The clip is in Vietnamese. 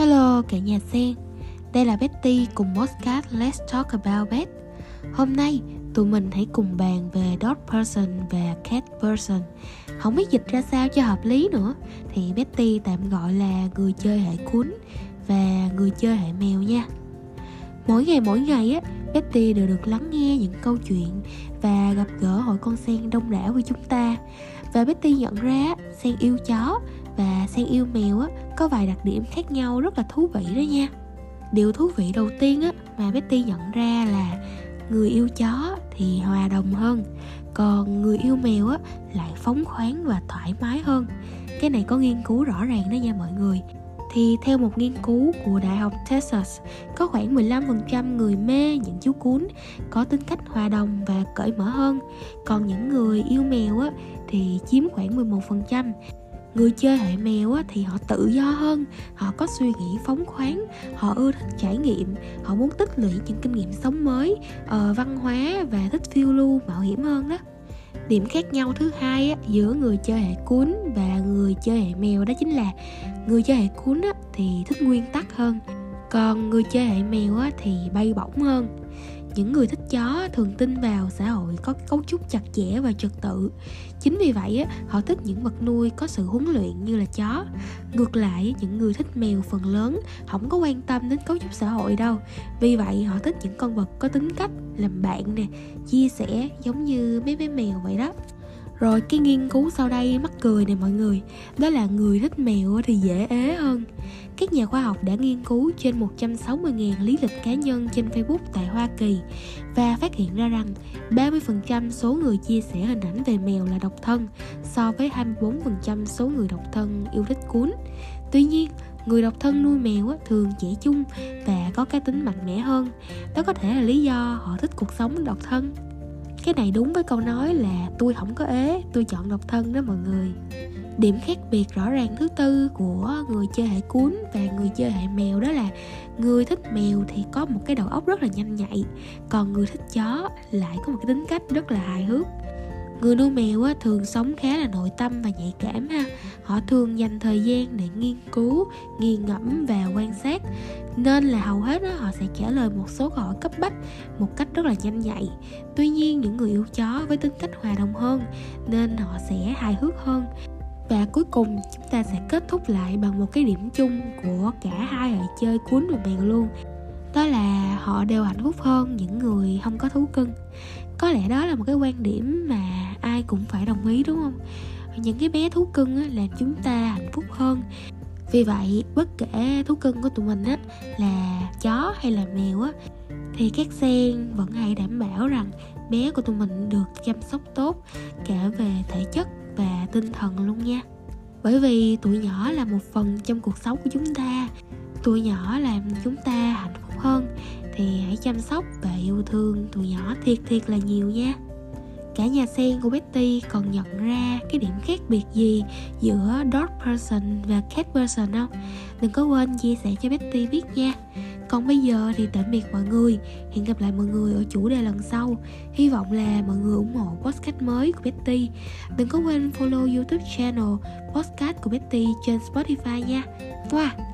Hello, cả nhà sen Đây là Betty cùng podcast Let's Talk About bet. Hôm nay, tụi mình hãy cùng bàn về dog person và cat person. Không biết dịch ra sao cho hợp lý nữa. Thì Betty tạm gọi là người chơi hệ cuốn và người chơi hệ mèo nha. Mỗi ngày mỗi ngày á, Betty đều được lắng nghe những câu chuyện và gặp gỡ hội con sen đông đảo của chúng ta. Và Betty nhận ra, sen yêu chó và sang yêu mèo á có vài đặc điểm khác nhau rất là thú vị đó nha điều thú vị đầu tiên á mà Betty nhận ra là người yêu chó thì hòa đồng hơn còn người yêu mèo á lại phóng khoáng và thoải mái hơn cái này có nghiên cứu rõ ràng đó nha mọi người thì theo một nghiên cứu của Đại học Texas, có khoảng 15% người mê những chú cún có tính cách hòa đồng và cởi mở hơn. Còn những người yêu mèo á, thì chiếm khoảng 11%. Người chơi hệ mèo thì họ tự do hơn, họ có suy nghĩ phóng khoáng, họ ưa thích trải nghiệm, họ muốn tích lũy những kinh nghiệm sống mới, ờ, văn hóa và thích phiêu lưu mạo hiểm hơn đó. Điểm khác nhau thứ hai á, giữa người chơi hệ cuốn và người chơi hệ mèo đó chính là người chơi hệ cuốn á, thì thích nguyên tắc hơn còn người chơi hệ mèo á, thì bay bổng hơn. Những người thích chó thường tin vào xã hội có cấu trúc chặt chẽ và trật tự. Chính vì vậy họ thích những vật nuôi có sự huấn luyện như là chó. Ngược lại, những người thích mèo phần lớn, không có quan tâm đến cấu trúc xã hội đâu. Vì vậy, họ thích những con vật có tính cách làm bạn nè, chia sẻ giống như mấy bé mèo vậy đó rồi cái nghiên cứu sau đây mắc cười này mọi người. Đó là người thích mèo thì dễ ế hơn. Các nhà khoa học đã nghiên cứu trên 160.000 lý lịch cá nhân trên Facebook tại Hoa Kỳ Và phát hiện ra rằng 30% số người chia sẻ hình ảnh về mèo là độc thân So với 24% số người độc thân yêu thích cuốn. Tuy nhiên, người độc thân nuôi mèo thường trẻ chung và có cá tính mạnh mẽ hơn. Đó có thể là lý do họ thích cuộc sống độc thân cái này đúng với câu nói là tôi không có ế, tôi chọn độc thân đó mọi người. Điểm khác biệt rõ ràng thứ tư của người chơi hệ cuốn và người chơi hệ mèo đó là người thích mèo thì có một cái đầu óc rất là nhanh nhạy, còn người thích chó lại có một cái tính cách rất là hài hước người nuôi mèo á, thường sống khá là nội tâm và nhạy cảm ha. Họ thường dành thời gian để nghiên cứu nghiền ngẫm và quan sát. Nên là hầu hết á, họ sẽ trả lời một số câu hỏi cấp bách một cách rất là nhanh nhạy. Tuy nhiên những người yêu chó với tính cách hòa đồng hơn nên họ sẽ hài hước hơn. Và cuối cùng chúng ta sẽ kết thúc lại bằng một cái điểm chung của cả hai hệ chơi cuốn và mèo luôn đó là họ đều hạnh phúc hơn những người không có thú cưng. Có lẽ đó là một cái quan điểm mà ai cũng phải đồng ý đúng không? Những cái bé thú cưng á, làm chúng ta hạnh phúc hơn. Vì vậy bất kể thú cưng của tụi mình á là chó hay là mèo á thì các sen vẫn hãy đảm bảo rằng bé của tụi mình được chăm sóc tốt cả về thể chất và tinh thần luôn nha. Bởi vì tụi nhỏ là một phần trong cuộc sống của chúng ta. Tụi nhỏ làm chúng ta hạnh phúc hơn, thì hãy chăm sóc và yêu thương tụi nhỏ thiệt thiệt là nhiều nha. Cả nhà sen của Betty còn nhận ra cái điểm khác biệt gì giữa dog person và cat person không? Đừng có quên chia sẻ cho Betty biết nha. Còn bây giờ thì tạm biệt mọi người. Hẹn gặp lại mọi người ở chủ đề lần sau. Hy vọng là mọi người ủng hộ podcast mới của Betty. Đừng có quên follow youtube channel podcast của Betty trên Spotify nha. Wow!